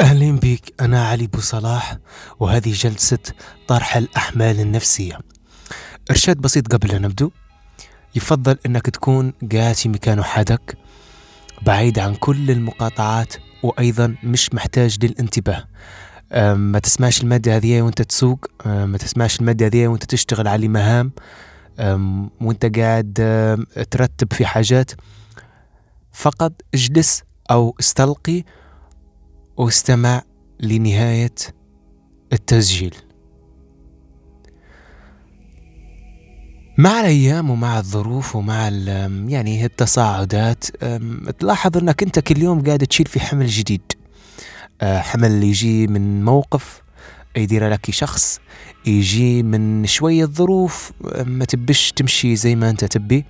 أهلا بك أنا علي بو صلاح وهذه جلسة طرح الأحمال النفسية. إرشاد بسيط قبل أن نبدو يفضل أنك تكون قاعد في مكان حدك بعيد عن كل المقاطعات وأيضا مش محتاج للانتباه. ما تسمعش المادة هذه وأنت تسوق. ما تسمعش المادة هذه وأنت تشتغل على مهام. وأنت قاعد ترتب في حاجات. فقط اجلس أو استلقي واستمع لنهاية التسجيل. مع الأيام ومع الظروف ومع يعني التصاعدات تلاحظ أنك أنت كل يوم قاعد تشيل في حمل جديد. أه، حمل يجي من موقف يدير لك شخص يجي من شوية ظروف ما تبش تمشي زي ما أنت تبي.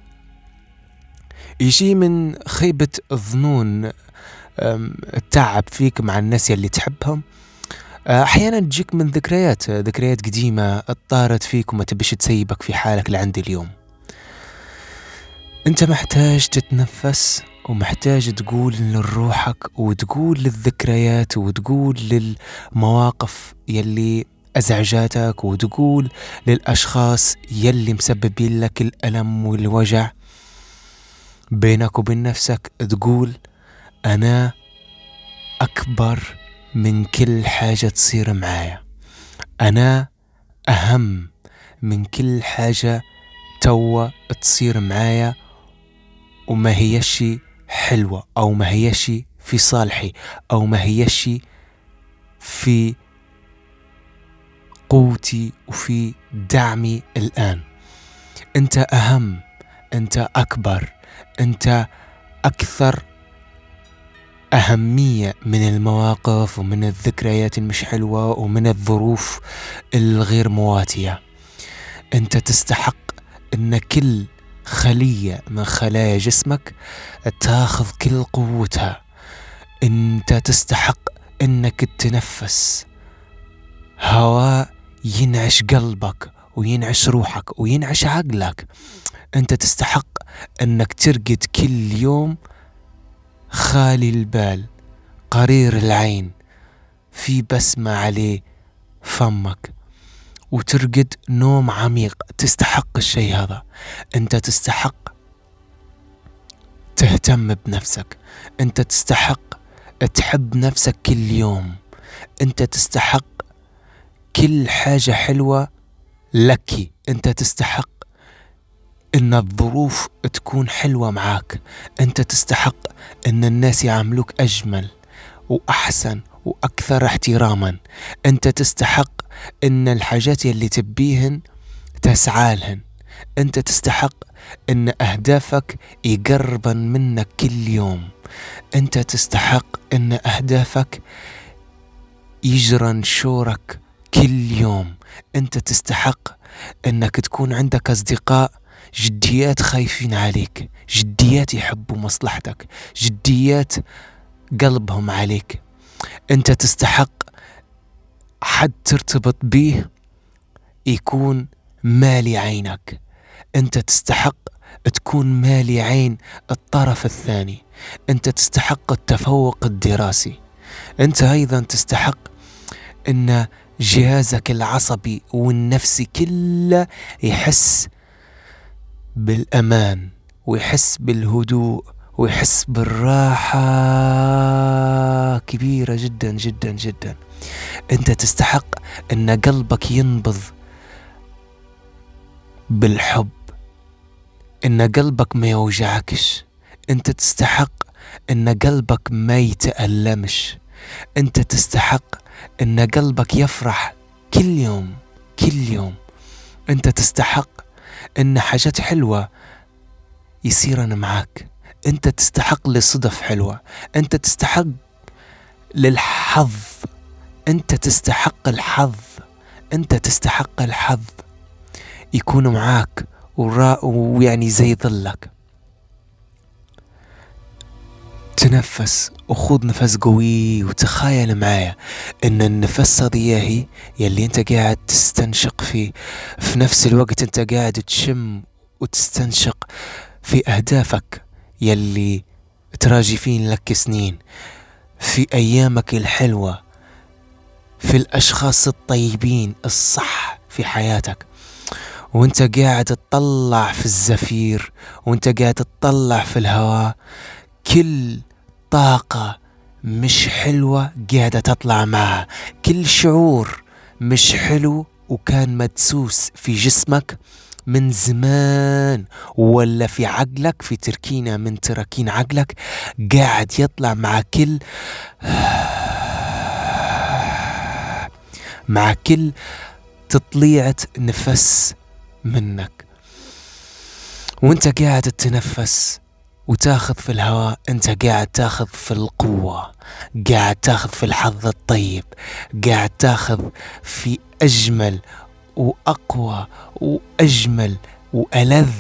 يجي من خيبة الظنون التعب فيك مع الناس يلي تحبهم. أه، أحيانا تجيك من ذكريات ذكريات قديمة اطارت فيك وما تبيش تسيبك في حالك لعند اليوم. أنت محتاج تتنفس ومحتاج تقول لروحك وتقول للذكريات وتقول للمواقف يلي أزعجاتك وتقول للأشخاص يلي مسببين لك الألم والوجع. بينك وبين نفسك تقول أنا أكبر من كل حاجة تصير معايا. أنا أهم من كل حاجة توا تصير معايا وما هيش حلوة أو ما هيش في صالحي أو ما هيش في قوتي وفي دعمي الآن. أنت أهم أنت أكبر أنت أكثر أهمية من المواقف ومن الذكريات المش حلوة ومن الظروف الغير مواتية. أنت تستحق أن كل خلية من خلايا جسمك تاخذ كل قوتها. أنت تستحق أنك تتنفس. هواء ينعش قلبك وينعش روحك وينعش عقلك. أنت تستحق أنك ترقد كل يوم خالي البال قرير العين في بسمة عليه فمك. وترقد نوم عميق تستحق الشيء هذا. انت تستحق تهتم بنفسك. انت تستحق تحب نفسك كل يوم. انت تستحق كل حاجة حلوة لك. انت تستحق إن الظروف تكون حلوة معاك. أنت تستحق إن الناس يعاملوك أجمل وأحسن وأكثر احتراما. أنت تستحق إن الحاجات اللي تبيهن تسعى لهن أنت تستحق إن أهدافك يقربن منك كل يوم. أنت تستحق إن أهدافك يجرن شورك كل يوم. أنت تستحق إنك تكون عندك أصدقاء جديات خايفين عليك جديات يحبوا مصلحتك جديات قلبهم عليك. انت تستحق حد ترتبط به يكون مالي عينك. انت تستحق تكون مالي عين الطرف الثاني. انت تستحق التفوق الدراسي. انت أيضا تستحق إن جهازك العصبي والنفسي كله يحس بالأمان ويحس بالهدوء ويحس بالراحة كبيرة جدا جدا جدا. أنت تستحق أن قلبك ينبض بالحب. أن قلبك ما يوجعكش. أنت تستحق أن قلبك ما يتألمش. أنت تستحق أن قلبك يفرح كل يوم كل يوم. أنت تستحق إن حاجات حلوة يصيرن معاك. أنت تستحق لصدف حلوة. أنت تستحق للحظ. أنت تستحق الحظ. أنت تستحق الحظ. يكون معاك ويعني زي ظلك. تنفس وخذ نفس قوي وتخيل معايا إن النفس هي يلي أنت قاعد تستنشق فيه. في نفس الوقت أنت قاعد تشم وتستنشق في أهدافك يلي تراجفين لك سنين. في أيامك الحلوة في الأشخاص الطيبين الصح في حياتك. وأنت قاعد تطلع في الزفير وأنت قاعد تطلع في الهواء. كل طاقة مش حلوة قاعدة تطلع معها. كل شعور مش حلو وكان مدسوس في جسمك من زمان ولا في عقلك في تركينة من تراكين عقلك قاعد يطلع مع كل مع كل تطليعة نفس منك. وانت قاعد تتنفس. وتاخذ في الهواء انت قاعد تاخذ في القوة قاعد تاخذ في الحظ الطيب قاعد تاخذ في أجمل وأقوى وأجمل وألذ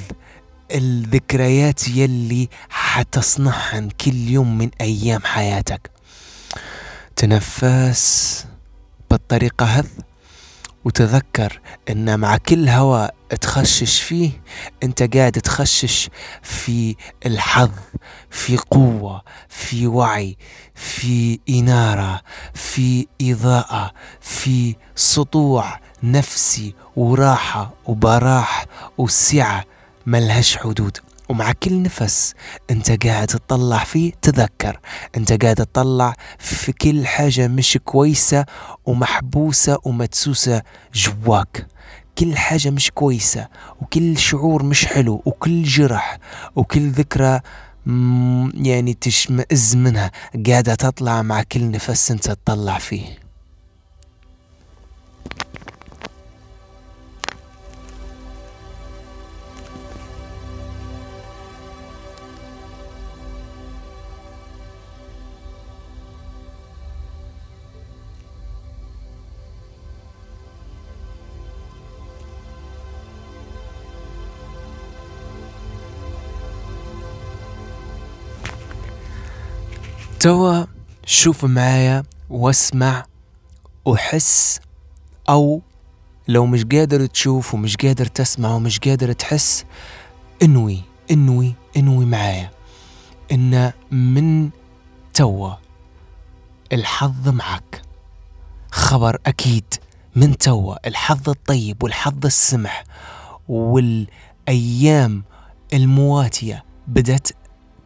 الذكريات يلي حتصنعهن كل يوم من أيام حياتك. تنفس بالطريقة هذ. وتذكر إن مع كل هواء تخشش فيه أنت قاعد تخشش في الحظ في قوة في وعي في إنارة في إضاءة في سطوع نفسي وراحة وبراح وسعة ملهاش حدود. ومع كل نفس انت قاعد تطلع فيه تذكر. انت قاعد تطلع في كل حاجة مش كويسة ومحبوسة ومدسوسة جواك. كل حاجة مش كويسة وكل شعور مش حلو وكل جرح وكل ذكرى يعني تشمئز منها. قاعدة تطلع مع كل نفس انت تطلع فيه. توا شوف معايا واسمع وحس أو لو مش قادر تشوف ومش قادر تسمع ومش قادر تحس انوي انوي انوي معايا. إن من توا الحظ معك خبر أكيد من توا الحظ الطيب والحظ السمح والأيام المواتية بدت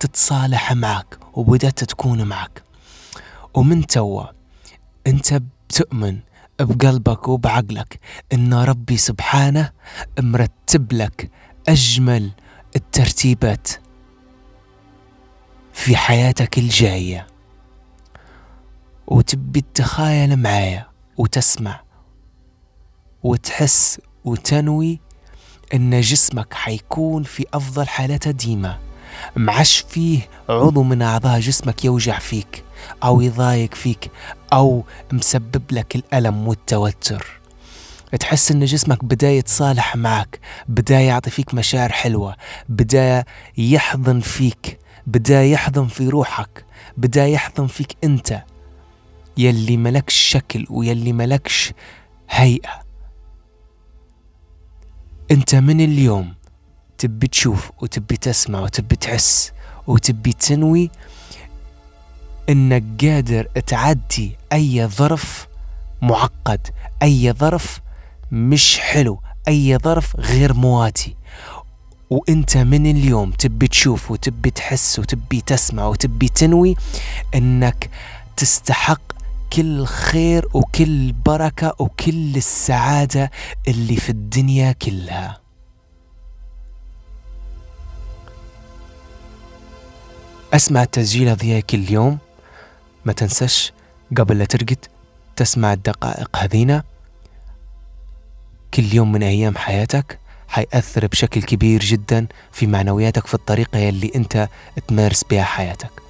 تتصالح معك وبدأت تكون معك. ومن توا أنت بتؤمن بقلبك وبعقلك إن ربي سبحانه مرتب لك أجمل الترتيبات في حياتك الجاية. وتبي تخايل معايا وتسمع وتحس وتنوي إن جسمك حيكون في أفضل حالته ديما. معش فيه عضو من أعضاء جسمك يوجع فيك أو يضايق فيك أو مسبب لك الألم والتوتر. تحس إن جسمك بدأ يتصالح معك بدأ يعطي فيك مشاعر حلوة بدأ يحضن فيك بدأ يحضن في روحك بدأ يحضن فيك أنت. يلي ملكش شكل ويلي ملكش هيئة. أنت من اليوم تبي تشوف وتبي تسمع وتبي تحس وتبي تنوي إنك قادر تعدي أي ظرف معقد أي ظرف مش حلو أي ظرف غير مواتي. وإنت من اليوم تبي تشوف وتبي تحس وتبي تسمع وتبي تنوي إنك تستحق كل خير وكل بركة وكل السعادة اللي في الدنيا كلها. أسمع التسجيل ضياء كل يوم ما تنساش قبل لا ترقد تسمع الدقائق هذينا. كل يوم من أيام حياتك حيأثر بشكل كبير جدا في معنوياتك في الطريقة يلي أنت تمارس بها حياتك.